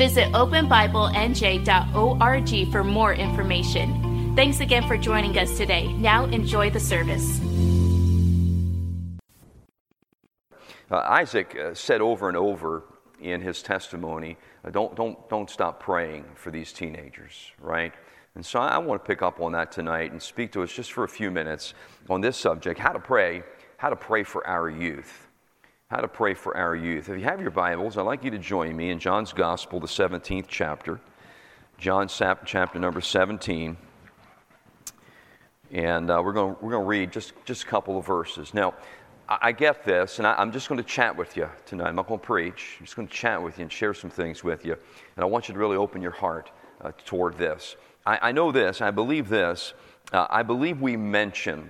Visit openbiblenj.org for more information. Thanks again for joining us today. Now enjoy the service. Uh, Isaac uh, said over and over in his testimony, uh, don't, don't, don't stop praying for these teenagers, right? And so I want to pick up on that tonight and speak to us just for a few minutes on this subject how to pray, how to pray for our youth. How to pray for our youth. If you have your Bibles, I'd like you to join me in John's Gospel, the 17th chapter. John chapter number 17. And uh, we're going we're to read just, just a couple of verses. Now, I, I get this, and I, am just going to chat with you tonight. I'm not going to preach. I'm just going to chat with you and share some things with you. And I want you to really open your heart uh, toward this. I, I know this, I believe this. Uh, I believe we mention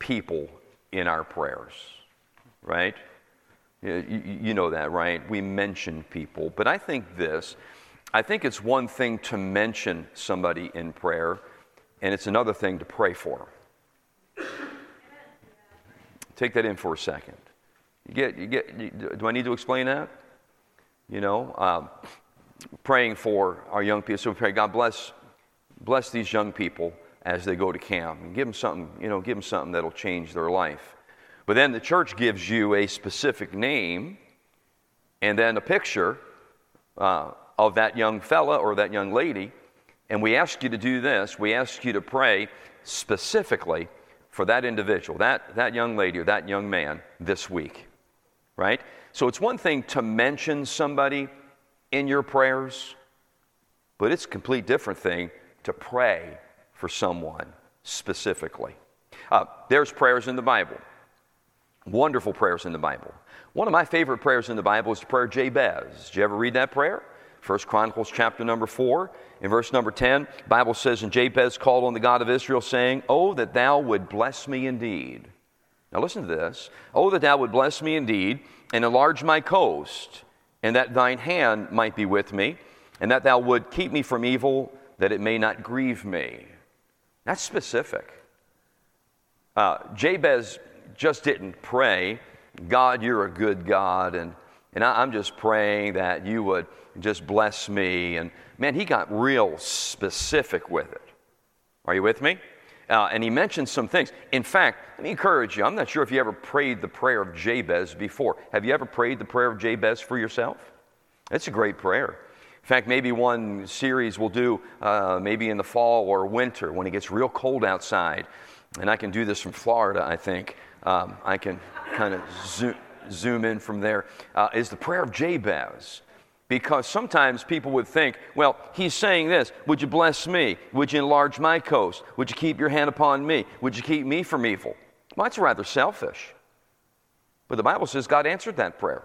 people in our prayers, right? You, know that, right? We mention people. But I think this I think it's one thing to mention somebody in prayer, and it's another thing to pray for them. Take that in for a second. You get, you get, you, do I need to explain that? You know, um, praying for our young people. So we pray, God bless bless these young people as they go to camp and give them something, you know, give them something that'll change their life. But then the church gives you a specific name and then a picture uh, of that young fella or that young lady. And we ask you to do this. We ask you to pray specifically for that individual, that, that young lady or that young man this week. Right? So it's one thing to mention somebody in your prayers, but it's a complete different thing to pray for someone specifically. Uh, there's prayers in the Bible, wonderful prayers in the Bible. One of my favorite prayers in the Bible is the prayer Jabez. Did you ever read that prayer? First Chronicles chapter number 4, in verse number 10, Bible says, And Jabez called on the God of Israel, saying, Oh, that thou would bless me indeed. Now listen to this. Oh, that thou would bless me indeed, and enlarge my coast, and that thine hand might be with me, and that thou would keep me from evil, that it may not grieve me. That's specific. Uh, Jabez just didn't pray, God, you're a good God, and, and I, I'm just praying that you would just bless me. And man, he got real specific with it. Are you with me? Uh, and he mentioned some things. In fact, let me encourage you. I'm not sure if you ever prayed the prayer of Jabez before. Have you ever prayed the prayer of Jabez for yourself? It's a great prayer. In fact, maybe one series we'll do uh, maybe in the fall or winter when it gets real cold outside. And I can do this from Florida, I think. Um, I can kind of zoom, zoom in from there. Uh, is the prayer of Jabez. Because sometimes people would think, well, he's saying this Would you bless me? Would you enlarge my coast? Would you keep your hand upon me? Would you keep me from evil? Well, that's rather selfish. But the Bible says God answered that prayer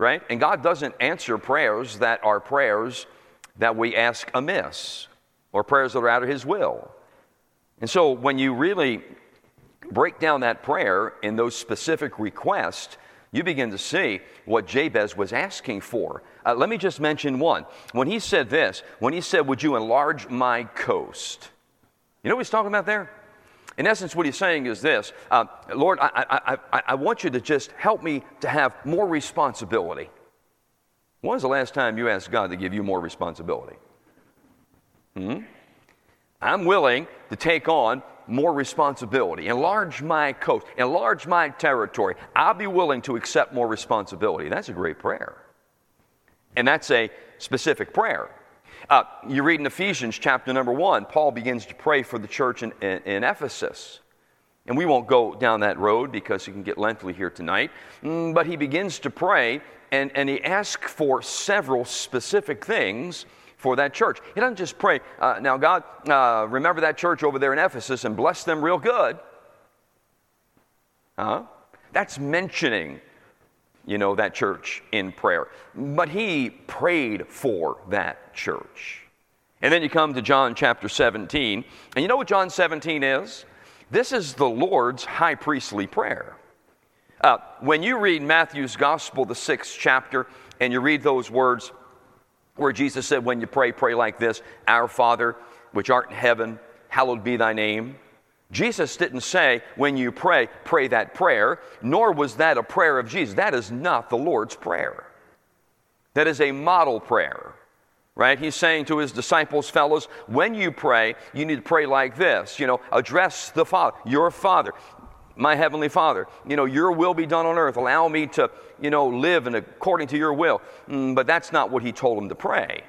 right? And God doesn't answer prayers that are prayers that we ask amiss or prayers that are out of His will. And so when you really break down that prayer in those specific requests, you begin to see what Jabez was asking for. Uh, let me just mention one. When he said this, when he said, Would you enlarge my coast? You know what he's talking about there? In essence, what he's saying is this uh, Lord, I, I, I, I want you to just help me to have more responsibility. When was the last time you asked God to give you more responsibility? Hmm? I'm willing to take on more responsibility, enlarge my coast, enlarge my territory. I'll be willing to accept more responsibility. That's a great prayer. And that's a specific prayer. Uh, you read in Ephesians chapter number one, Paul begins to pray for the church in, in, in Ephesus. And we won't go down that road because it can get lengthy here tonight. Mm, but he begins to pray and, and he asks for several specific things for that church. He doesn't just pray, uh, now, God, uh, remember that church over there in Ephesus and bless them real good. Huh? That's mentioning you know, that church in prayer. But he prayed for that church. And then you come to John chapter 17. And you know what John 17 is? This is the Lord's high priestly prayer. Uh, when you read Matthew's Gospel, the sixth chapter, and you read those words where Jesus said, When you pray, pray like this Our Father, which art in heaven, hallowed be thy name. Jesus didn't say, when you pray, pray that prayer, nor was that a prayer of Jesus. That is not the Lord's Prayer. That is a model prayer, right? He's saying to his disciples, fellows, when you pray, you need to pray like this. You know, address the Father, your Father, my Heavenly Father. You know, your will be done on earth. Allow me to, you know, live in according to your will. Mm, but that's not what he told him to pray.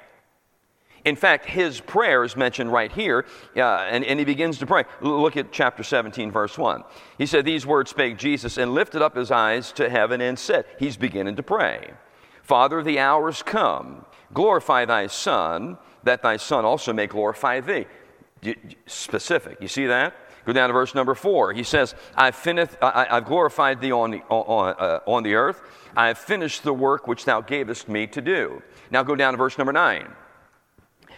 In fact, his prayer is mentioned right here, uh, and, and he begins to pray. Look at chapter 17, verse 1. He said, These words spake Jesus and lifted up his eyes to heaven and said, He's beginning to pray. Father, the hour's come. Glorify thy Son, that thy Son also may glorify thee. Specific. You see that? Go down to verse number four. He says, I, have glorified thee on the, on, uh, on the earth. I have finished the work which thou gavest me to do. Now go down to verse number nine.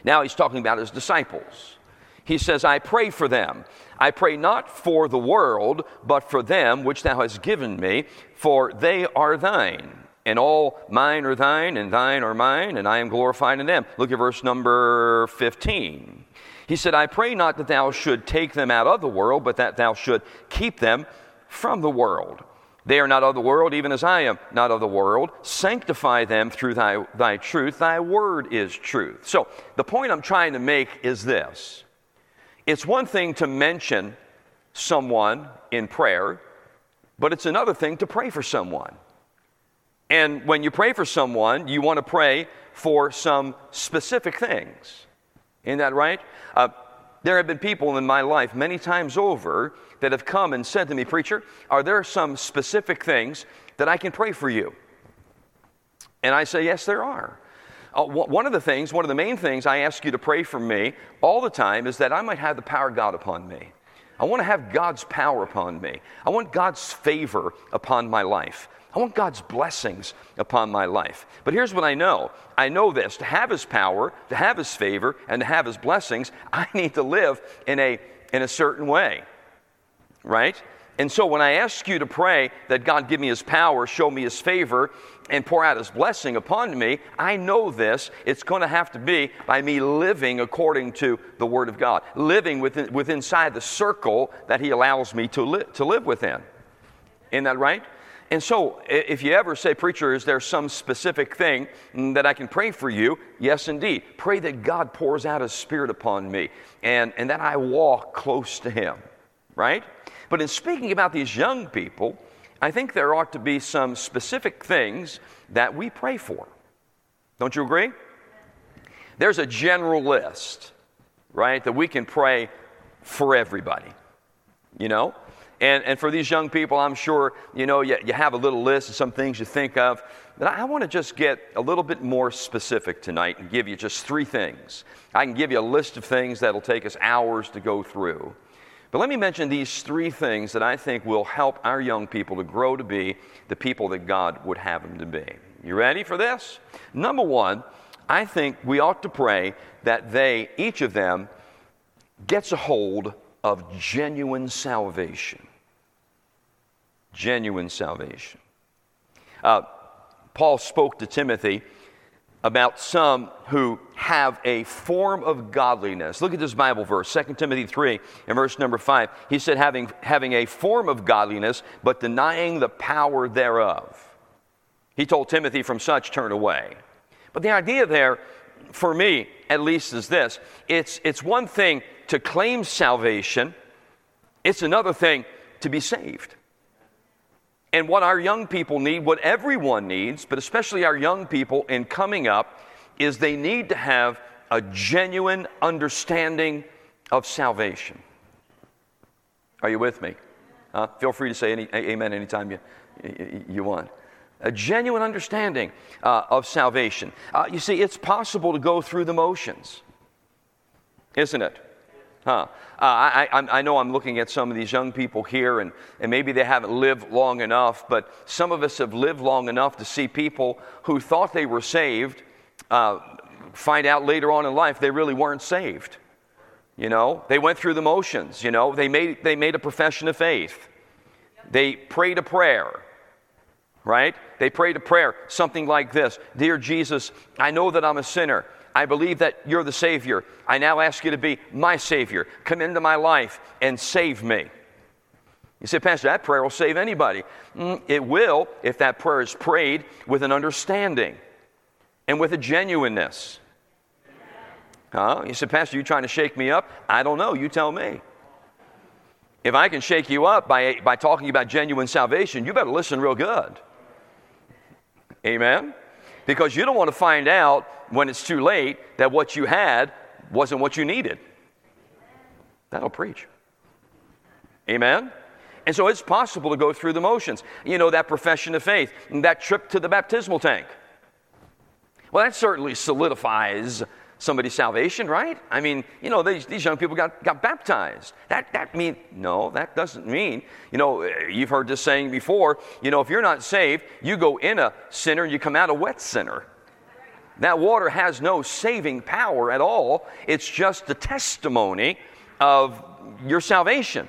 Now he's talking about his disciples. He says, I pray for them. I pray not for the world, but for them which thou hast given me, for they are thine. And all mine are thine, and thine are mine, and I am glorified in them. Look at verse number 15. He said, I pray not that thou should take them out of the world, but that thou should keep them from the world. They are not of the world, even as I am not of the world. Sanctify them through thy, thy truth. Thy word is truth. So, the point I'm trying to make is this it's one thing to mention someone in prayer, but it's another thing to pray for someone. And when you pray for someone, you want to pray for some specific things. Isn't that right? Uh, there have been people in my life many times over that have come and said to me, Preacher, are there some specific things that I can pray for you? And I say, Yes, there are. Uh, one of the things, one of the main things I ask you to pray for me all the time is that I might have the power of God upon me. I want to have God's power upon me. I want God's favor upon my life. I want God's blessings upon my life. But here's what I know I know this to have His power, to have His favor, and to have His blessings, I need to live in a, in a certain way, right? And so when I ask you to pray that God give me His power, show me His favor, and pour out His blessing upon me, I know this. It's going to have to be by me living according to the Word of God, living within, within inside the circle that He allows me to, li- to live within. Isn't that right? And so, if you ever say, Preacher, is there some specific thing that I can pray for you? Yes, indeed. Pray that God pours out His Spirit upon me and, and that I walk close to Him, right? But in speaking about these young people, I think there ought to be some specific things that we pray for. Don't you agree? There's a general list, right, that we can pray for everybody. You know? And, and for these young people, I'm sure, you know, you, you have a little list of some things you think of. But I want to just get a little bit more specific tonight and give you just three things. I can give you a list of things that'll take us hours to go through. But let me mention these three things that I think will help our young people to grow to be the people that God would have them to be. You ready for this? Number one, I think we ought to pray that they, each of them, gets a hold of genuine salvation. Genuine salvation. Uh, Paul spoke to Timothy about some who have a form of godliness. Look at this Bible verse, 2 Timothy 3 and verse number 5. He said, having, having a form of godliness, but denying the power thereof. He told Timothy, from such turn away. But the idea there, for me at least, is this it's, it's one thing to claim salvation, it's another thing to be saved. And what our young people need, what everyone needs, but especially our young people in coming up, is they need to have a genuine understanding of salvation. Are you with me? Uh, feel free to say any, amen anytime you, you want. A genuine understanding uh, of salvation. Uh, you see, it's possible to go through the motions, isn't it? Huh. Uh, I, I, I, know I'm looking at some of these young people here, and, and maybe they haven't lived long enough, but some of us have lived long enough to see people who thought they were saved uh, find out later on in life they really weren't saved. You know, they went through the motions, you know, they made, they made a profession of faith. They prayed a prayer, right? They prayed a prayer, something like this Dear Jesus, I know that I'm a sinner. I believe that you're the Savior. I now ask you to be my Savior. Come into my life and save me. You say, Pastor, that prayer will save anybody. Mm, it will if that prayer is prayed with an understanding and with a genuineness. Huh? You say, Pastor, you trying to shake me up? I don't know. You tell me. If I can shake you up by, by talking about genuine salvation, you better listen real good. Amen? Because you don't want to find out when it's too late that what you had wasn't what you needed. That'll preach. Amen? And so it's possible to go through the motions. You know, that profession of faith, that trip to the baptismal tank. Well, that certainly solidifies somebody's salvation, right? I mean, you know, these, these young people got, got baptized. That, that mean, no, that doesn't mean, you know, eh, you've heard this saying before, you know, if you're not saved, you go in a sinner and you come out a wet sinner. That water has no saving power at all. It's just the testimony of your salvation,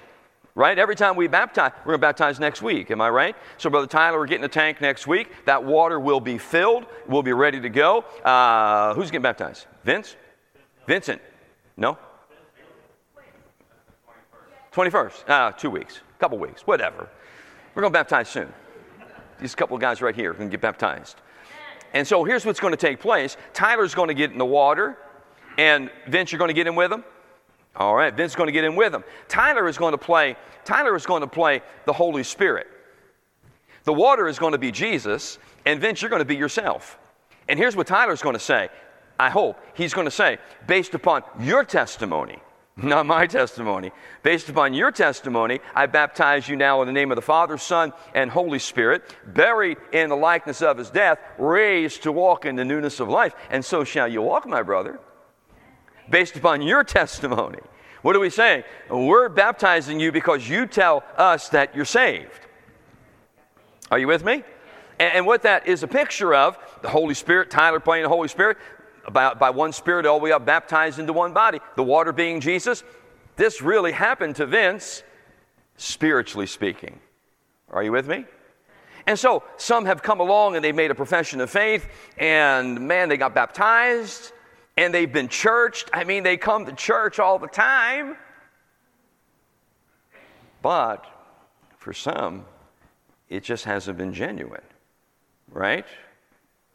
right? Every time we baptize, we're going to baptize next week, am I right? So, Brother Tyler, we're getting a tank next week. That water will be filled, we'll be ready to go. Uh, who's getting baptized? Vince? Vincent? No? 21st. Ah, two weeks, a couple weeks, whatever. We're going to baptize soon. These couple of guys right here are going to get baptized. And so here's what's going to take place Tyler's going to get in the water, and Vince, you're going to get in with him? All right, Vince's going to get in with him. Tyler is going to play, Tyler is going to play the Holy Spirit. The water is going to be Jesus, and Vince, you're going to be yourself. And here's what Tyler's going to say. I hope he's going to say, based upon your testimony, not my testimony. Based upon your testimony, I baptize you now in the name of the Father, Son, and Holy Spirit, buried in the likeness of his death, raised to walk in the newness of life, and so shall you walk, my brother. Based upon your testimony. What are we saying? We're baptizing you because you tell us that you're saved. Are you with me? And, what that is a picture of, the Holy Spirit, Tyler playing the Holy Spirit, by, by one Spirit, all we are baptized into one body, the water being Jesus. This really happened to Vince, spiritually speaking. Are you with me? And so some have come along and they made a profession of faith, and man, they got baptized and they've been churched. I mean, they come to church all the time. But for some, it just hasn't been genuine, right?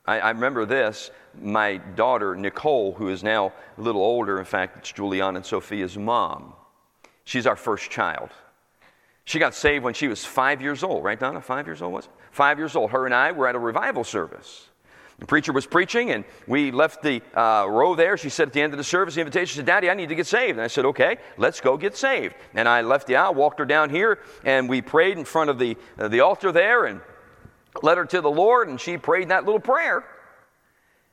I, I, remember this. My daughter, Nicole, who is now a little older, in fact, it's Juliana and Sophia's mom. She's our first child. She got saved when she was five years old, right, Donna? Five years old, was it? Five years old. Her and I were at a revival service. The preacher was preaching, and we left the uh, row there. She said at the end of the service, the invitation, said, Daddy, I need to get saved. And I said, Okay, let's go get saved. And I left the aisle, walked her down here, and we prayed in front of the, uh, the altar there, and led her to the Lord, and she prayed that little prayer.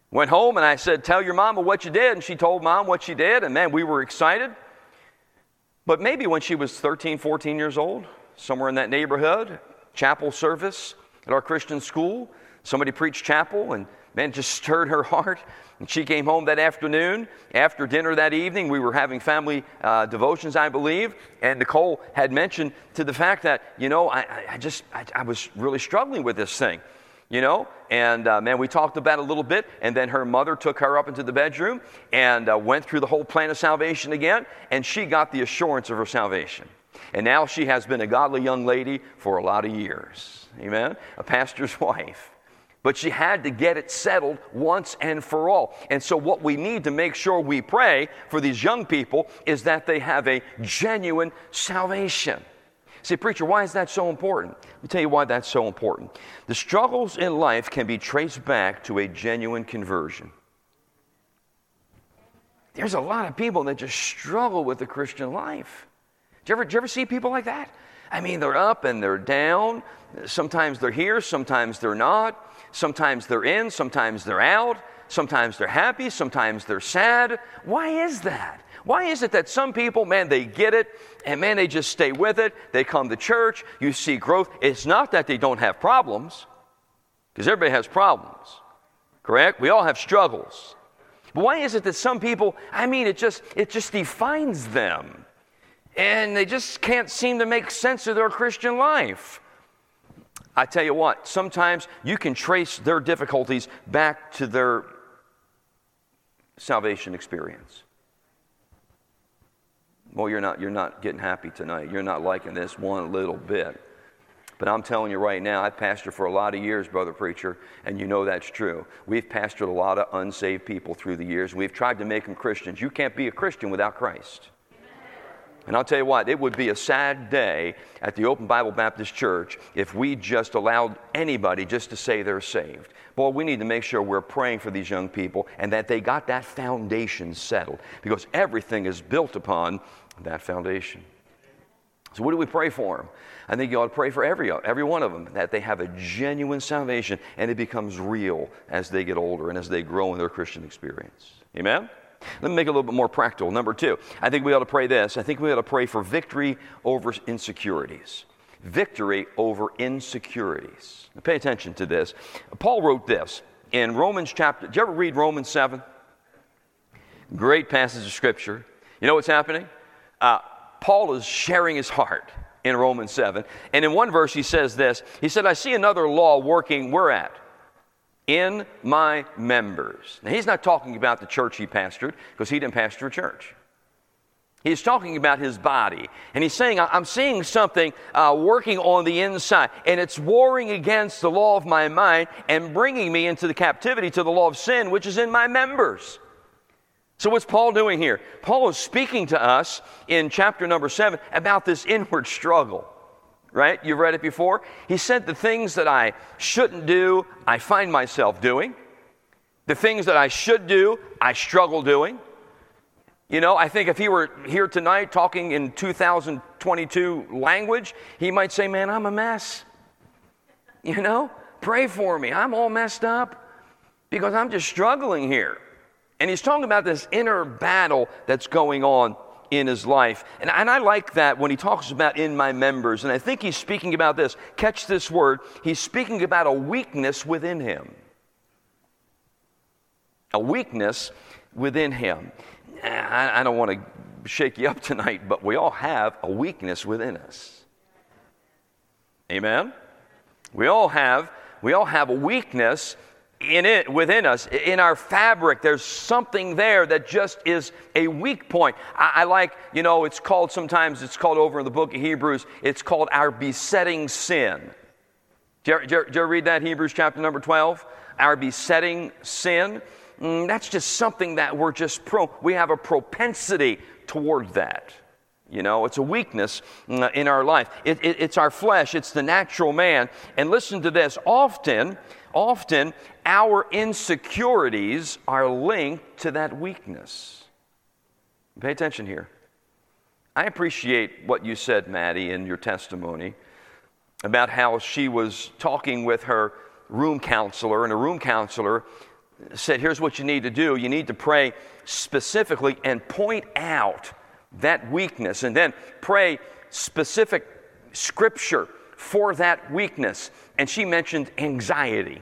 Went home, and I said, Tell your mama what you did. And she told mom what she did, and man, we were excited. But maybe when she was 13, 14 years old, somewhere in that neighborhood, chapel service at our Christian school, somebody preached chapel, and man, just stirred her heart. And she came home that afternoon. After dinner that evening, we were having family uh, devotions, I believe. And Nicole had mentioned to the fact that, you know, I, I just, I, I, was really struggling with this thing, you know? And uh, man, we talked about it a little bit. And then her mother took her up into the bedroom and uh, went through the whole plan of salvation again. And she got the assurance of her salvation. And now she has been a godly young lady for a lot of years. Amen? A pastor's wife but she had to get it settled once and for all. And so, what we need to make sure we pray for these young people is that they have a genuine salvation. See, preacher, why is that so important? Let me tell you why that's so important. The struggles in life can be traced back to a genuine conversion. There's a lot of people that just struggle with the Christian life. Do you ever, do you ever see people like that? I mean, they're up and they're down. Sometimes they're here, sometimes they're not. Sometimes they're in, sometimes they're out. Sometimes they're happy, sometimes they're sad. Why is that? Why is it that some people, man, they get it and man, they just stay with it? They come to church, you see growth. It's not that they don't have problems, because everybody has problems, correct? We all have struggles. But why is it that some people, I mean, it just, it just defines them and they just can't seem to make sense of their Christian life? I tell you what, sometimes you can trace their difficulties back to their salvation experience. Well, you're not, you're not getting happy tonight. You're not liking this one little bit. But I'm telling you right now, I've pastored for a lot of years, brother preacher, and you know that's true. We've pastored a lot of unsaved people through the years. We've tried to make them Christians. You can't be a Christian without Christ. And I'll tell you what, it would be a sad day at the Open Bible Baptist Church if we just allowed anybody just to say they're saved. Boy, we need to make sure we're praying for these young people and that they got that foundation settled because everything is built upon that foundation. So, what do we pray for them? I think you ought to pray for every, every one of them that they have a genuine salvation and it becomes real as they get older and as they grow in their Christian experience. Amen? Let me make it a little bit more practical. Number two, I think we ought to pray this. I think we ought to pray for victory over insecurities. Victory over insecurities. Now pay attention to this. Paul wrote this in Romans chapter. Did you ever read Romans 7? Great passage of scripture. You know what's happening? Uh, Paul is sharing his heart in Romans 7. And in one verse, he says this He said, I see another law working, where at? In my members. Now, he's not talking about the church he pastored because he didn't pastor a church. He's talking about his body. And he's saying, I'm seeing something uh, working on the inside, and it's warring against the law of my mind and bringing me into the captivity to the law of sin, which is in my members. So, what's Paul doing here? Paul is speaking to us in chapter number seven about this inward struggle right? You've read it before. He said, The things that I shouldn't do, I find myself doing. The things that I should do, I struggle doing. You know, I think if he were here tonight talking in 2022 language, he might say, Man, I'm a mess. You know, pray for me. I'm all messed up because I'm just struggling here. And he's talking about this inner battle that's going on in his life. And, and I like that when he talks about in my members. And I think he's speaking about this. Catch this word. He's speaking about a weakness within him. A weakness within him. I, I don't want to shake you up tonight, but we all have a weakness within us. Amen? We all have, we all have a weakness in it within us in our fabric there's something there that just is a weak point. I, I, like you know it's called sometimes it's called over in the book of hebrews it's called our besetting sin. Do you, do you, do you read that hebrews chapter number 12 our besetting sin? Mm, that's just something that we're just prone we have a propensity toward that. You know, it's a weakness mm, in our life. It, it, it's our flesh, it's the natural man. And listen to this often, often our insecurities are linked to that weakness. Pay attention here. I appreciate what you said, Maddie, in your testimony about how she was talking with her room counselor, and a room counselor said, Here's what you need to do. You need to pray specifically and point out that weakness, and then pray specific scripture for that weakness. And she mentioned anxiety.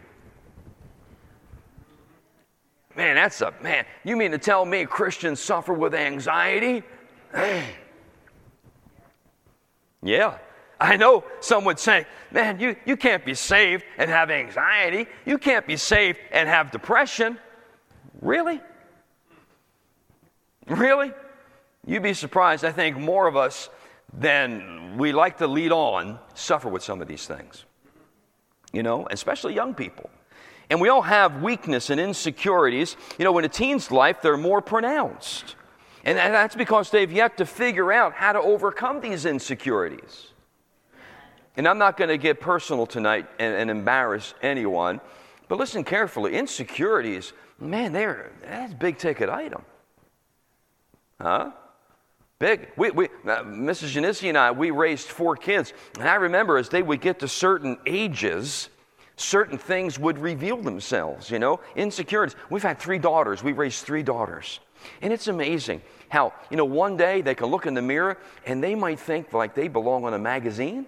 Man, that's a man. You mean to tell me Christians suffer with anxiety? yeah. I know some would say, man, you, you can't be saved and have anxiety. You can't be saved and have depression. Really? Really? You'd be surprised. I think more of us than we like to lead on suffer with some of these things. You know, especially young people. And we all have weakness and insecurities. You know, in a teen's life, they're more pronounced. And that's because they've yet to figure out how to overcome these insecurities. And I'm not going to get personal tonight and, and, embarrass anyone, but listen carefully. Insecurities, man, they're that's a big ticket item. Huh? Big. We, we, uh, Mrs. Janissy and I, we raised four kids. And I remember as they would get to certain ages, certain things would reveal themselves, you know, insecurities. We've had three daughters, we raised three daughters. And it's amazing how, you know, one day they can look in the mirror and they might think like they belong on a magazine.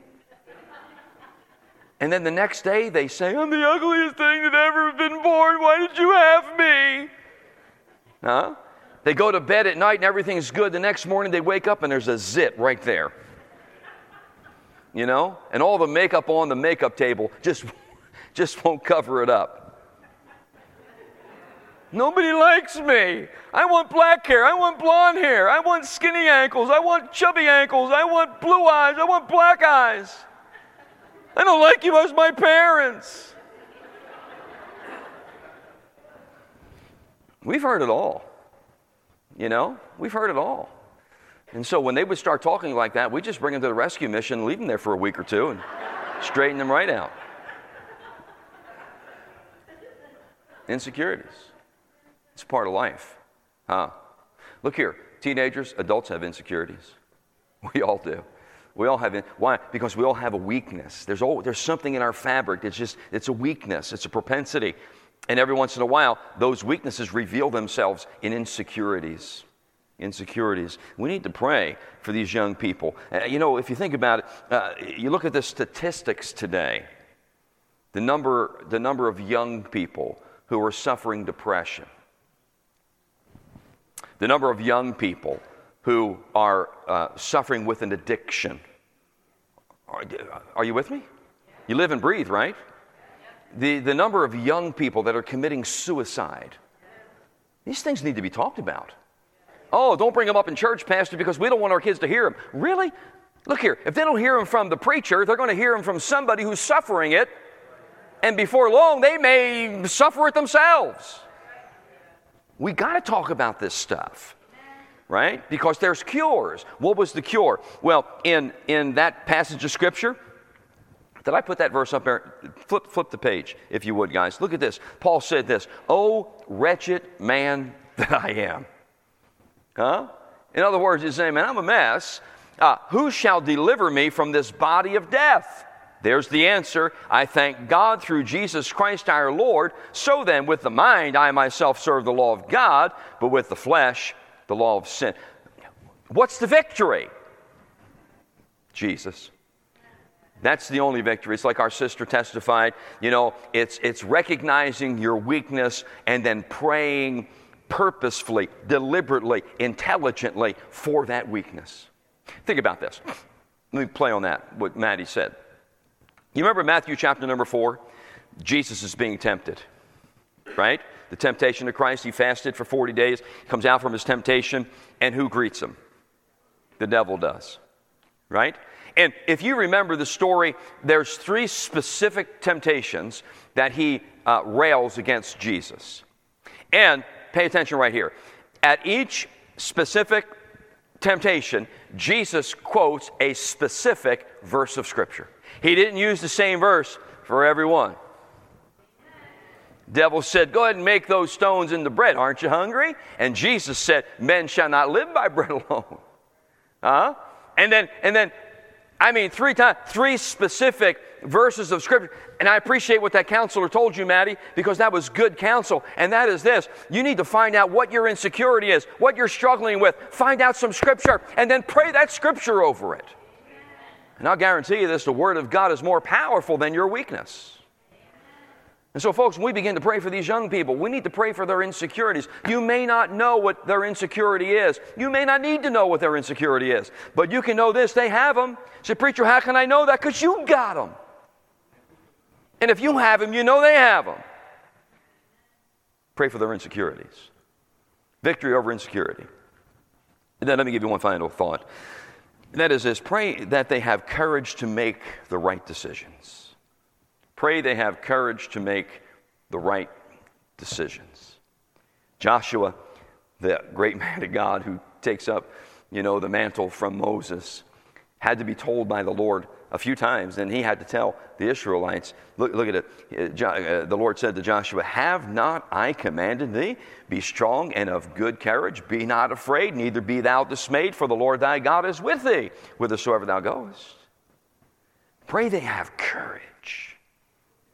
And then the next day they say, I'm the ugliest thing that ever been born. Why did you have me? Huh? They go to bed at night and everything's good. The next morning they wake up and there's a zit right there. You know? And all the makeup on the makeup table just, just won't cover it up. Nobody likes me. I want black hair. I want blonde hair. I want skinny ankles. I want chubby ankles. I want blue eyes. I want black eyes. I don't like you as my parents. We've heard it all. You know, we've heard it all. And so when they would start talking like that, we just bring them to the rescue mission, leave them there for a week or two, and straighten them right out. Insecurities. It's part of life. Huh? Look here, teenagers, adults have insecurities. We all do. We all have. Why? Because we all have a weakness. There's, all, there's something in our fabric that's just, it's a weakness, it's a propensity. And every once in a while, those weaknesses reveal themselves in insecurities. Insecurities. We need to pray for these young people. Uh, you know, if you think about it, uh, you look at the statistics today, the number, the number of young people who are suffering depression, the number of young people who are uh, suffering with an addiction. Are, are, you with me? You live and breathe, right? The, the number of young people that are committing suicide. These things need to be talked about. Oh, don't bring them up in church, Pastor, because we don't want our kids to hear them. Really? Look here, if they don't hear them from the preacher, they're going to hear them from somebody who's suffering it, and before long, they may suffer it themselves. We got to talk about this stuff, right? Because there's cures. What was the cure? Well, in, in that passage of Scripture, did I put that verse up there? Flip, flip the page, if you would, guys. Look at this. Paul said this Oh, wretched man that I am. Huh? In other words, he's saying, Man, I'm a mess. Uh, who shall deliver me from this body of death? There's the answer. I thank God through Jesus Christ our Lord. So then, with the mind, I myself serve the law of God, but with the flesh, the law of sin. What's the victory? Jesus. That's the only victory. It's like our sister testified. You know, it's, it's recognizing your weakness and then praying purposefully, deliberately, intelligently for that weakness. Think about this. Let me play on that, what Maddie said. You remember Matthew chapter number four? Jesus is being tempted, right? The temptation of Christ. He fasted for 40 days, comes out from his temptation, and who greets him? The devil does, right? And if you remember the story, there's three specific temptations that he uh, rails against Jesus. And pay attention right here. At each specific temptation, Jesus quotes a specific verse of Scripture. He didn't use the same verse for everyone. Devil said, Go ahead and make those stones into bread. Aren't you hungry? And Jesus said, Men shall not live by bread alone. Huh? And then, and then, I mean, three times, three specific verses of scripture. And I appreciate what that counselor told you, Maddie, because that was good counsel. And that is this you need to find out what your insecurity is, what you're struggling with. Find out some scripture, and then pray that scripture over it. And I'll guarantee you this the Word of God is more powerful than your weakness. And so, folks, when we begin to pray for these young people, we need to pray for their insecurities. You may not know what their insecurity is. You may not need to know what their insecurity is. But you can know this they have them. Say, Preacher, how can I know that? Because you got them. And if you have them, you know they have them. Pray for their insecurities. Victory over insecurity. And then let me give you one final thought. And that is this pray that they have courage to make the right decisions. Pray they have courage to make the right decisions. Joshua, the great man of God who takes up, you know, the mantle from Moses, had to be told by the Lord a few times, and he had to tell the Israelites, look, look at it. Uh, uh, the Lord said to Joshua, Have not I commanded thee? Be strong and of good courage. Be not afraid, neither be thou dismayed, for the Lord thy God is with thee, whithersoever thou goest. Pray they have courage.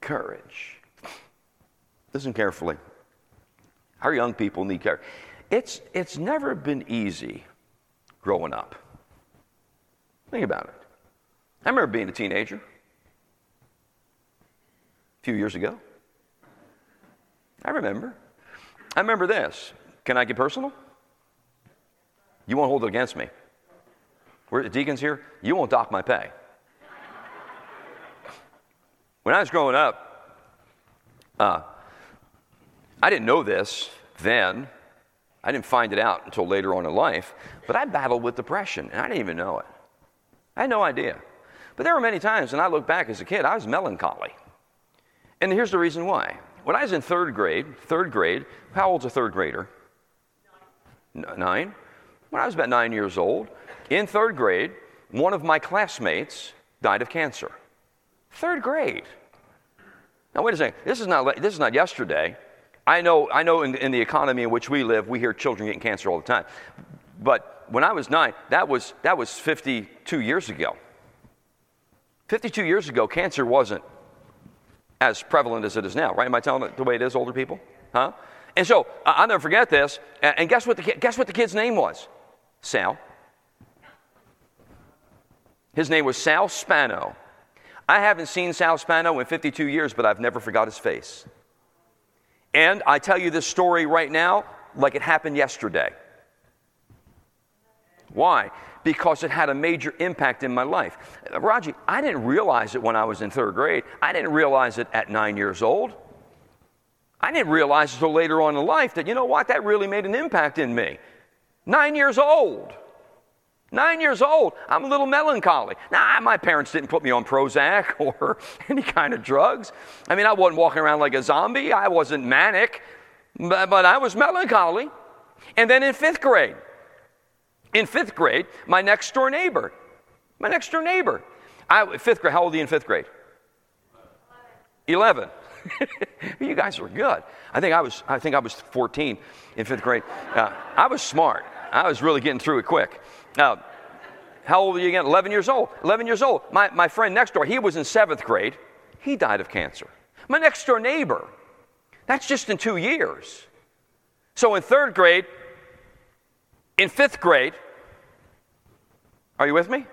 Courage. Listen carefully. Our young people need courage. It's, it's never been easy growing up. Think about it. I remember being a teenager a few years ago. I remember. I remember this. Can I get personal? You won't hold it against me. We're the deacons here. You won't dock my pay. When I was growing up, uh, I didn't know this then. I didn't find it out until later on in life, but I battled with depression, and I didn't even know it. I had no idea. But there were many times, when I look back as a kid, I was melancholy. And here's the reason why. When I was in third grade, third grade, how old's a third grader? Nine. When I was about nine years old, in third grade, one of my classmates died of cancer. Third grade. Now, wait a second. This is not, this is not yesterday. I know, I know in, in the economy in which we live, we hear children getting cancer all the time. But when I was nine, that was, that was 52 years ago. 52 years ago, cancer wasn't as prevalent as it is now, right? Am I telling it the way it is, older people? Huh? And so I'll never forget this. And guess what the, guess what the kid's name was? Sal. His name was Sal Spano. I haven't seen Sal Spano in 52 years, but I've never forgot his face. And I tell you this story right now like it happened yesterday. Why? Because it had a major impact in my life. Raji, I didn't realize it when I was in third grade. I didn't realize it at nine years old. I didn't realize until later on in life that, you know what, that really made an impact in me. Nine years old. Nine years old, I'm a little melancholy. Now, my parents didn't put me on Prozac or any kind of drugs. I mean, I wasn't walking around like a zombie. I wasn't manic, but, but I was melancholy. And then in fifth grade, in fifth grade, my next door neighbor, my next door neighbor, I, fifth grade, how old are you in fifth grade? 11. you guys were good. I think I was, I think I was 14 in fifth grade. Uh, I was smart. I was really getting through it quick. Now, how old are you again? 11 years old. 11 years old. My, my friend next door, he was in seventh grade. He died of cancer. My next door neighbor, that's just in two years. So in third grade, in fifth grade, are you with me?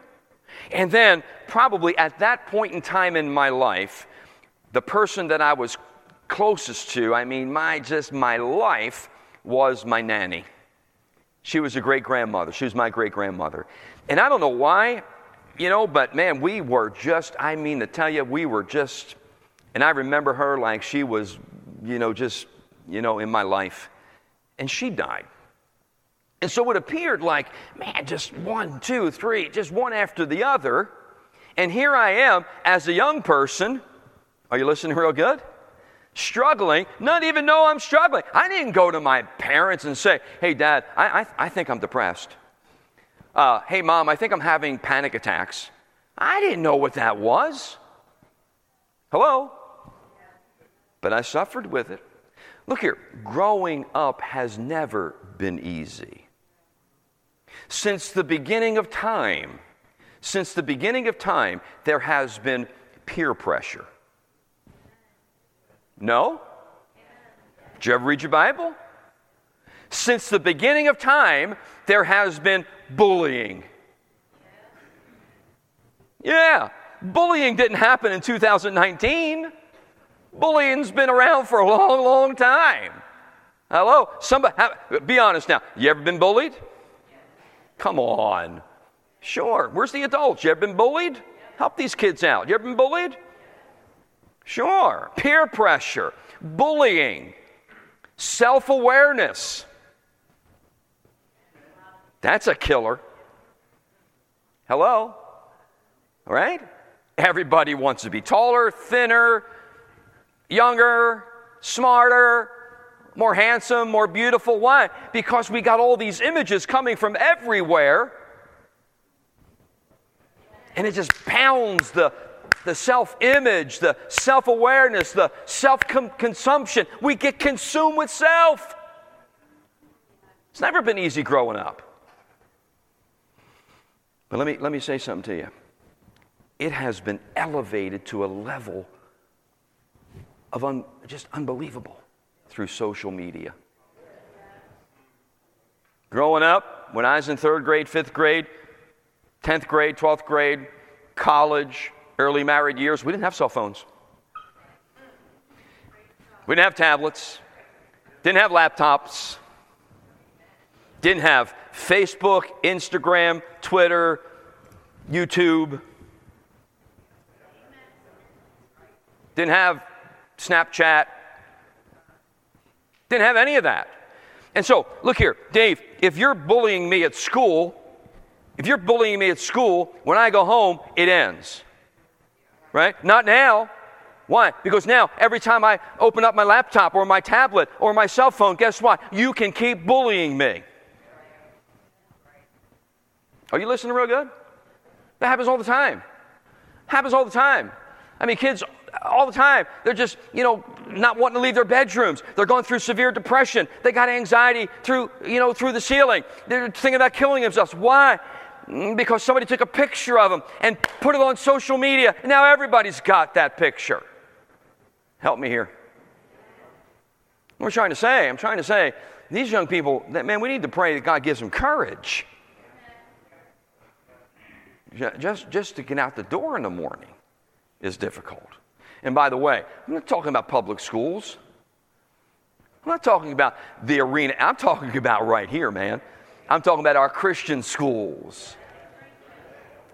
And then, probably at that point in time in my life, the person that I was closest to, I mean, my just my life, was my nanny. She was a great grandmother. She was my great grandmother. And I don't know why, you know, but man, we were just, I mean, to tell you, we were just, and I remember her like she was, you know, just, you know, in my life. And she died. And so it appeared like, man, just one, two, three, just one after the other. And here I am as a young person. Are you listening real good? Struggling, not even know I'm struggling. I didn't go to my parents and say, hey, dad, I, I, I think I'm depressed. Uh, hey, mom, I think I'm having panic attacks. I didn't know what that was. Hello? But I suffered with it. Look here, growing up has never been easy. Since the beginning of time, since the beginning of time, there has been peer pressure. No? Did you ever read your Bible? Since the beginning of time, there has been bullying. Yeah, bullying didn't happen in 2019. Bullying's been around for a long, long time. Hello? Somebody, be honest now. You ever been bullied? Come on. Sure. Where's the adults? You ever been bullied? Help these kids out. You ever been bullied? Sure. Peer pressure, bullying, self awareness. That's a killer. Hello? All right? Everybody wants to be taller, thinner, younger, smarter, more handsome, more beautiful. Why? Because we got all these images coming from everywhere. And it just pounds the, the self image, the self awareness, the self consumption. We get consumed with self. It's never been easy growing up. But let me, let me say something to you. It has been elevated to a level of un, just unbelievable through social media. Growing up, when I was in third grade, fifth grade, 10th grade, 12th grade, college, early married years, we didn't have cell phones. We didn't have tablets, didn't have laptops, didn't have Facebook, Instagram, Twitter, YouTube, didn't have Snapchat, didn't have any of that. And so, look here, Dave, if you're bullying me at school, if you're bullying me at school, when I go home, it ends. Right? Not now. Why? Because now, every time I open up my laptop or my tablet or my cell phone, guess what? You can keep bullying me. Are you listening real good? That happens all the time. Happens all the time. I mean, kids all the time. They're just, you know, not wanting to leave their bedrooms. They're going through severe depression. They got anxiety through, you know, through the ceiling. They're thinking about killing themselves. Why? Mm, because somebody took a picture of them and put it on social media. Now everybody's got that picture. Help me here. What am I trying to say? I'm trying to say these young people, that, man, we need to pray that God gives them courage. Just, just to get out the door in the morning is difficult. And by the way, I'm not talking about public schools. I'm not talking about the arena. I'm talking about right here, man. I'm talking about our Christian schools.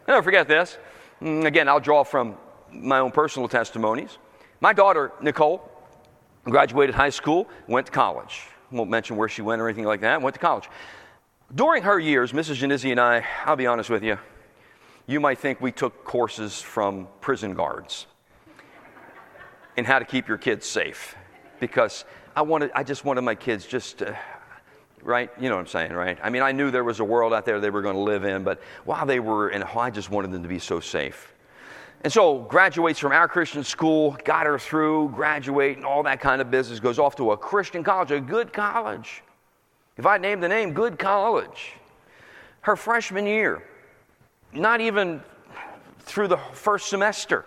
Never forget this. Mm, again, I'll draw from my own personal testimonies. My daughter, Nicole, graduated high school, went to college. Won't mention where she went or anything like that, went to college. During her years, Mrs. Janizzi and I, I'll be honest with you, you might think we took courses from prison guards in how to keep your kids safe because I wanted, I just wanted my kids just to, right? You know what I'm saying, right? I mean, I knew there was a world out there they were going to live in, but while they were in, oh, I just wanted them to be so safe. And so graduates from our Christian school, got her through, graduate, and all that kind of business, goes off to a Christian college, a good college. If I name the name, good college. Her freshman year, not even through the first semester,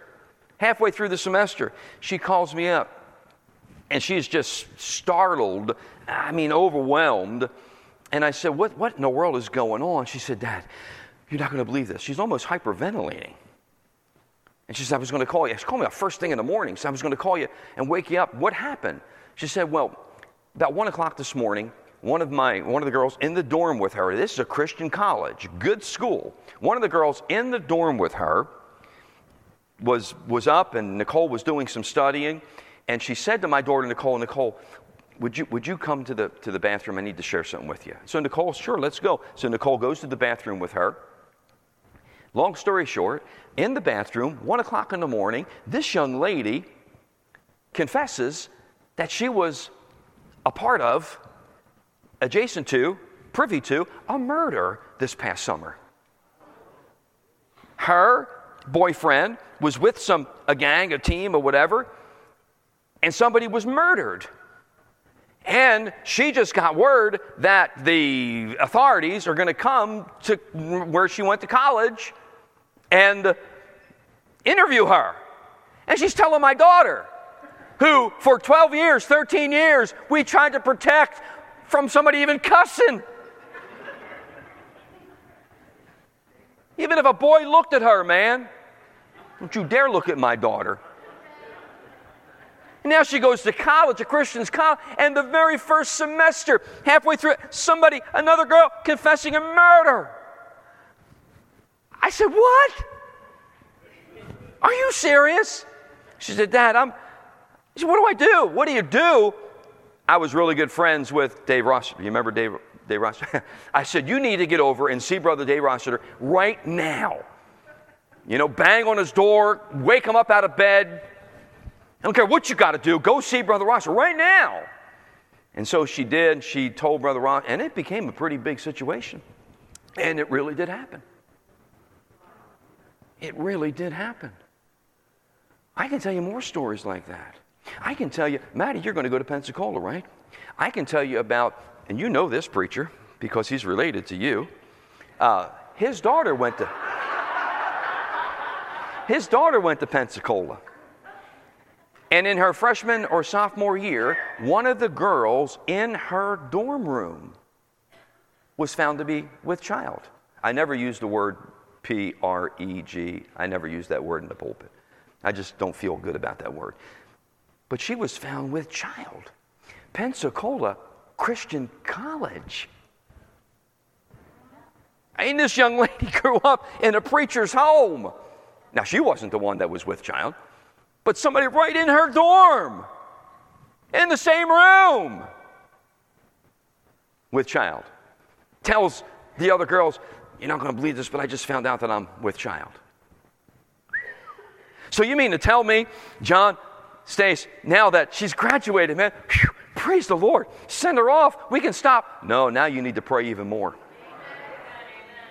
halfway through the semester, she calls me up. And she's just startled, I mean, overwhelmed. And I said, What, what in the world is going on? She said, Dad, you're not going to believe this. She's almost hyperventilating. And she said, I was going to call you. She called me first thing in the morning. So I was going to call you and wake you up. What happened? She said, Well, about one o'clock this morning, one of my one of the girls in the dorm with her. This is a Christian college, good school. One of the girls in the dorm with her was was up, and Nicole was doing some studying, and she said to my daughter Nicole, Nicole, would you would you come to the to the bathroom? I need to share something with you. So Nicole, sure, let's go. So Nicole goes to the bathroom with her. Long story short, in the bathroom, one o'clock in the morning, this young lady confesses that she was a part of adjacent to, privy to, a murder this past summer. Her boyfriend was with some a gang, a team, or whatever, and somebody was murdered. And she just got word that the authorities are going to come to where she went to college and interview her. And she's telling my daughter, who for 12 years, 13 years, we tried to protect from somebody even cussing. Even if a boy looked at her, man, don't you dare look at my daughter. And now she goes to college, a Christian's college, and the very first semester, halfway through, it, somebody, another girl, confessing a murder. I said, What? Are you serious? She said, Dad, I'm. She Said, what do I do? What do you do? I was really good friends with Dave Rossiter. You remember Dave, Dave Rossiter? I said, You need to get over and see Brother Dave Rossiter right now. You know, bang on his door, wake him up out of bed. I don't care what you got to do, go see Brother Rossiter right now. And so she did. She told Brother Ross, and it became a pretty big situation. And it really did happen. It really did happen. I can tell you more stories like that. I can tell you, Maddie, you're going to go to Pensacola, right? I can tell you about, and you know this preacher because he's related to you. Uh, his daughter went to his daughter went to Pensacola. And in her freshman or sophomore year, one of the girls in her dorm room was found to be with child. I never used the word P R E G. I never used that word in the pulpit. I just don't feel good about that word. But she was found with child. Pensacola Christian College. And this young lady grew up in a preacher's home. Now, she wasn't the one that was with child, but somebody right in her dorm, in the same room, with child, tells the other girls, You're not going to believe this, but I just found out that I'm with child. So, you mean to tell me, John, Stace, now that she's graduated, man, whew, praise the Lord, send her off, we can stop. No, now you need to pray even more.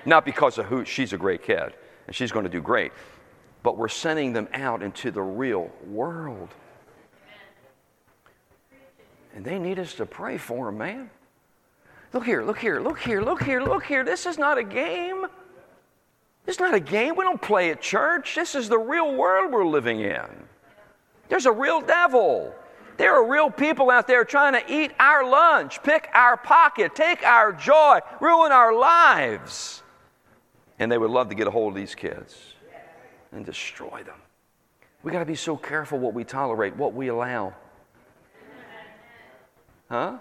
Not because of who she's a great kid and she's going to do great, but we're sending them out into the real world. And they need us to pray for them, man. Look here, look here, look here, look here, look here. This is not a game. This is not a game. We don't play at church. This is the real world we're living in. There's a real devil. There are real people out there trying to eat our lunch, pick our pocket, take our joy, ruin our lives. And they would love to get a hold of these kids and destroy them. We got to be so careful what we tolerate, what we allow. Huh?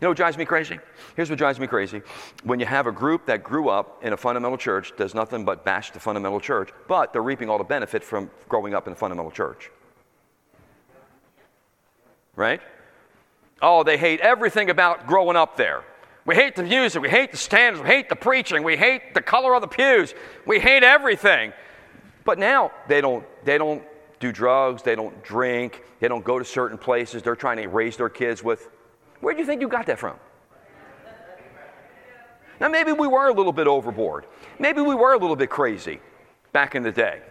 You know what drives me crazy? Here's what drives me crazy. When you have a group that grew up in a fundamental church, does nothing but bash the fundamental church, but they're reaping all the benefit from growing up in a fundamental church. Right? Oh, they hate everything about growing up there. We hate the music, we hate the standards, we hate the preaching, we hate the color of the pews, we hate everything. But now they don't, they don't do drugs, they don't drink, they don't go to certain places. They're trying to raise their kids with where do you think you got that from? Now, maybe we were a little bit overboard. Maybe we were a little bit crazy back in the day.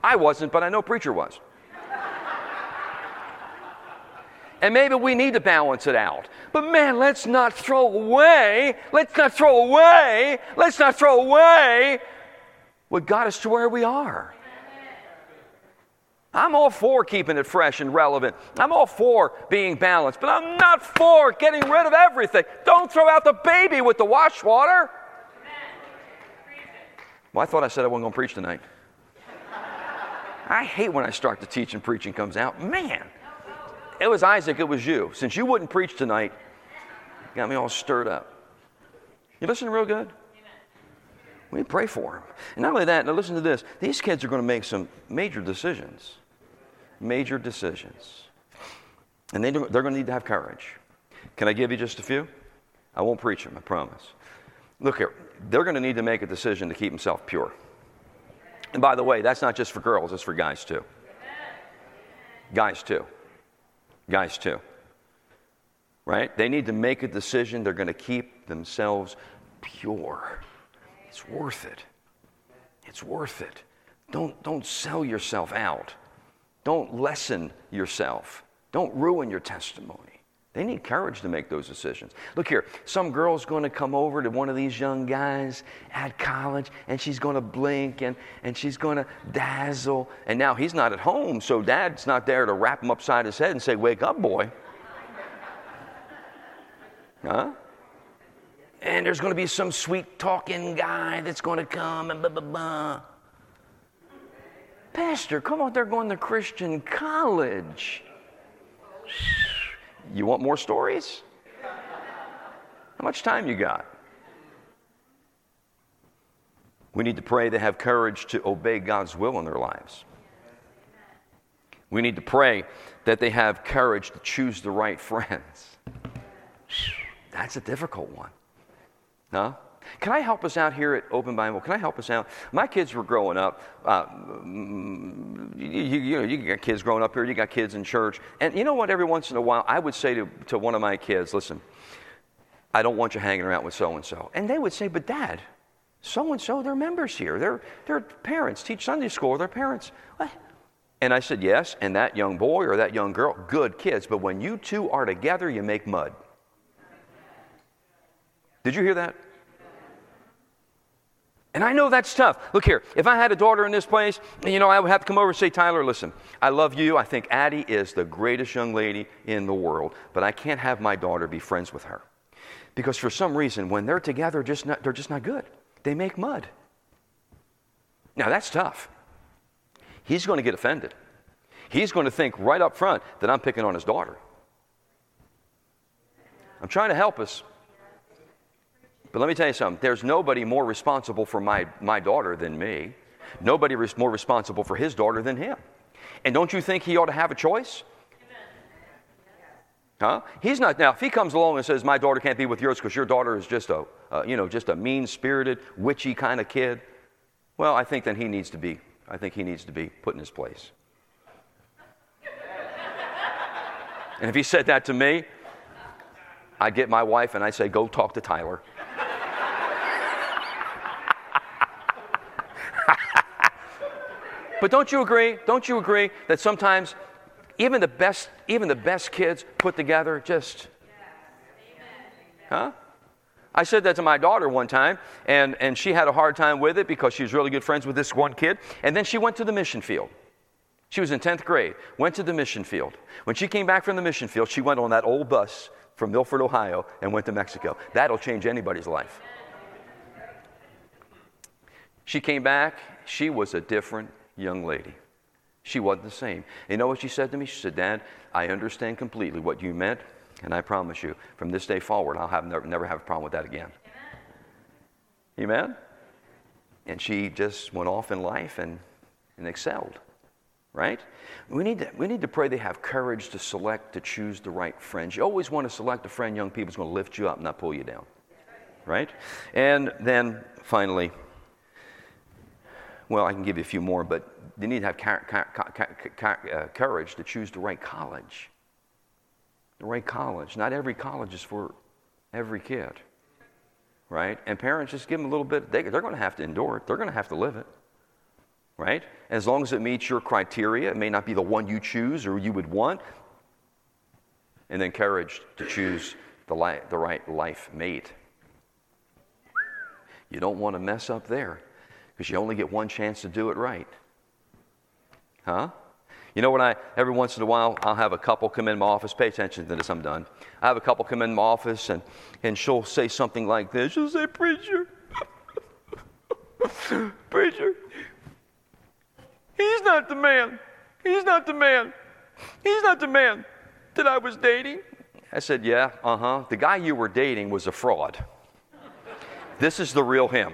I wasn't, but I know preacher was. and maybe we need to balance it out. But man, let's not throw away, let's not throw away, let's not throw away what got us to where we are. I'm all for keeping it fresh and relevant. I'm all for being balanced, but I'm not for getting rid of everything. Don't throw out the baby with the wash water. Well, I thought I said I wasn't going to preach tonight. I hate when I start to teach and preaching comes out. Man, it was Isaac, it was you. Since you wouldn't preach tonight, got me all stirred up. You listening real good? We pray for them. And not only that, now listen to this. These kids are going to make some major decisions major decisions. And they, they're going to need to have courage. Can I give you just a few? I won't preach them, I promise. Look here, they're going to need to make a decision to keep themselves pure. And by the way, that's not just for girls, it's for guys too. Guys too. Guys too. Right? They need to make a decision they're going to keep themselves pure. It's worth it. It's worth it. Don't, don't sell yourself out. Don't lessen yourself. Don't ruin your testimony. They need courage to make those decisions. Look here, some girl's going to come over to one of these young guys at college and she's going to blink and, and she's going to dazzle. And now he's not at home, so dad's not there to rap him upside his head and say, Wake up, boy. huh? And there's going to be some sweet talking guy that's going to come and blah, blah, blah. Pastor, come on, they're going to Christian college. You want more stories? How much time you got? We need to pray they have courage to obey God's will in their lives. We need to pray that they have courage to choose the right friends. That's a difficult one. Huh? Can I help us out here at Open Bible? Can I help us out? My kids were growing up. Uh, you, you, know, you got kids growing up here, you got kids in church. And you know what? Every once in a while, I would say to, to one of my kids, listen, I don't want you hanging around with so and so. And they would say, but dad, so and so, their members here. They're, they're parents, teach Sunday school, they're parents. What? And I said, yes, and that young boy or that young girl, good kids. But when you two are together, you make mud. Did you hear that? And I know that's tough. Look here, if I had a daughter in this place, you know, I would have to come over and say, Tyler, listen, I love you. I think Addie is the greatest young lady in the world, but I can't have my daughter be friends with her. Because for some reason, when they're together, just not, they're just not good. They make mud. Now, that's tough. He's going to get offended. He's going to think right up front that I'm picking on his daughter. I'm trying to help us. But let me tell you something there's nobody more responsible for my, my daughter than me, nobody more responsible for his daughter than him. And don't you think he ought to have a choice? Huh? He's not now. If he comes along and says, "My daughter can't be with yours because your daughter is just a, uh, you know, just a mean-spirited, witchy kind of kid," well, I think then he needs to be. I think he needs to be put in his place. and if he said that to me, I'd get my wife and I'd say, "Go talk to Tyler." But don't you agree? Don't you agree that sometimes even the best, even the best kids put together just, huh? I said that to my daughter one time, and, and she had a hard time with it because she was really good friends with this one kid. And then she went to the mission field. She was in 10th grade, went to the mission field. When she came back from the mission field, she went on that old bus from Milford, Ohio, and went to Mexico. That'll change anybody's life. She came back, she was a different young lady. She wasn't the same. You know what she said to me? She said, Dad, I understand completely what you meant, and I promise you, from this day forward, I'll have never, never have a problem with that again. Amen? Amen? And she just went off in life and, and excelled. Right? We need, to, we need to pray they have courage to select, to choose the right friends. You always want to select a friend, young people, who's going to lift you up, not pull you down. Right? And then finally, well, I can give you a few more, but they need to have uh, courage to choose the right college. The right college. Not every college is for every kid, right? And parents just give them a little bit, they, they're going to have to endure it, they're going to have to live it, right? As long as it meets your criteria, it may not be the one you choose or you would want. And then courage to choose the, li- the right life mate. You don't want to mess up there because you only get one chance to do it right. Huh? You know, when I, every once in a while, I'll have a couple come in my office, pay attention to this, I'm done. I have a couple come in my office and, and she'll say something like this. She'll say, Preacher, Preacher, he's not the man. He's not the man. He's not the man that I was dating. I said, Yeah, uh huh. The guy you were dating was a fraud. This is the real him.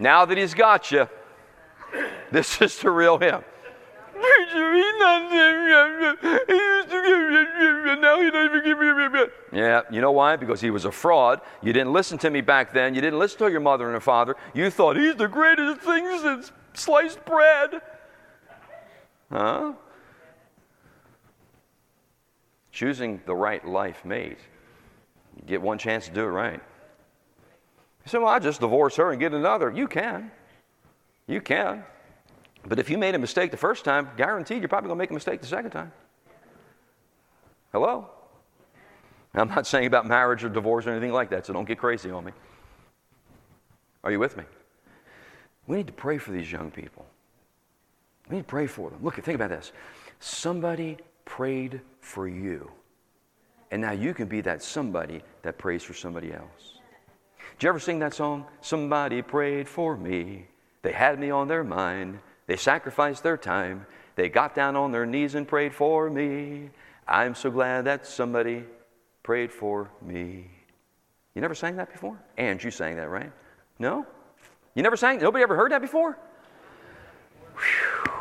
Now that he's got you, this is the real him. Yeah, you know why? Because he was a fraud. You didn't listen to me back then. You didn't listen to your mother and your father. You thought he's the greatest thing since sliced bread. Huh? Choosing the right life mate. You get one chance to do it right. You say, well, I just divorce her and get another. You can. You can. But if you made a mistake the first time, guaranteed you're probably going to make a mistake the second time. Hello? I'm not saying about marriage or divorce or anything like that, so don't get crazy on me. Are you with me? We need to pray for these young people. We need to pray for them. Look, think about this. Somebody prayed for you. And now you can be that somebody that prays for somebody else. Did you ever sing that song? Somebody prayed for me. They had me on their mind. They sacrificed their time. They got down on their knees and prayed for me. I'm so glad that somebody prayed for me. You never sang that before? And you sang that, right? No? You never sang? Nobody ever heard that before? Whew.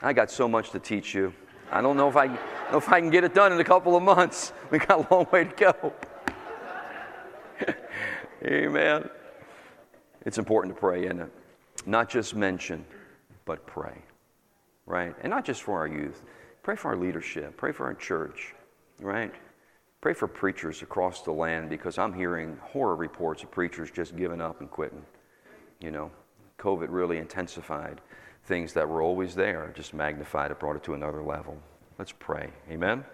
I got so much to teach you. I don't know if I, know if I can get it done in a couple of months. We got a long way to go. Amen. It's important to pray, isn't it? Not just mention, but pray. Right? And not just for our youth. Pray for our leadership. Pray for our church. Right? Pray for preachers across the land because I'm hearing horror reports of preachers just giving up and quitting. You know, COVID really intensified things that were always there, just magnified it, brought it to another level. Let's pray. Amen.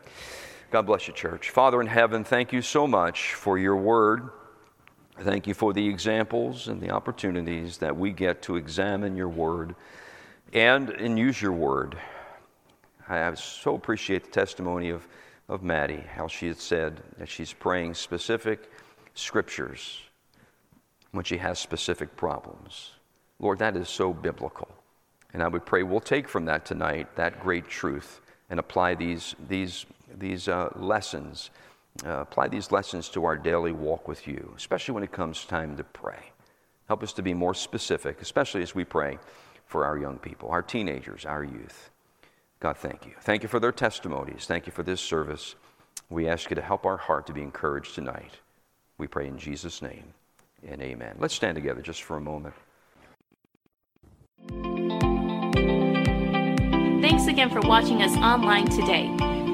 God bless you, church. Father in heaven, thank you so much for your word. Thank you for the examples and the opportunities that we get to examine your word and, and use your word. I so appreciate the testimony of, of Maddie, how she had said that she's praying specific scriptures when she has specific problems. Lord, that is so biblical. And I would pray we'll take from that tonight that great truth and apply these, these, these uh, lessons, uh, apply these lessons to our daily walk with you, especially when it comes time to pray. Help us to be more specific, especially as we pray for our young people, our teenagers, our youth. God, thank you. Thank you for their testimonies. Thank you for this service. We ask you to help our heart to be encouraged tonight. We pray in Jesus' name and amen. Let's stand together just for a moment. Thanks again for watching us online today.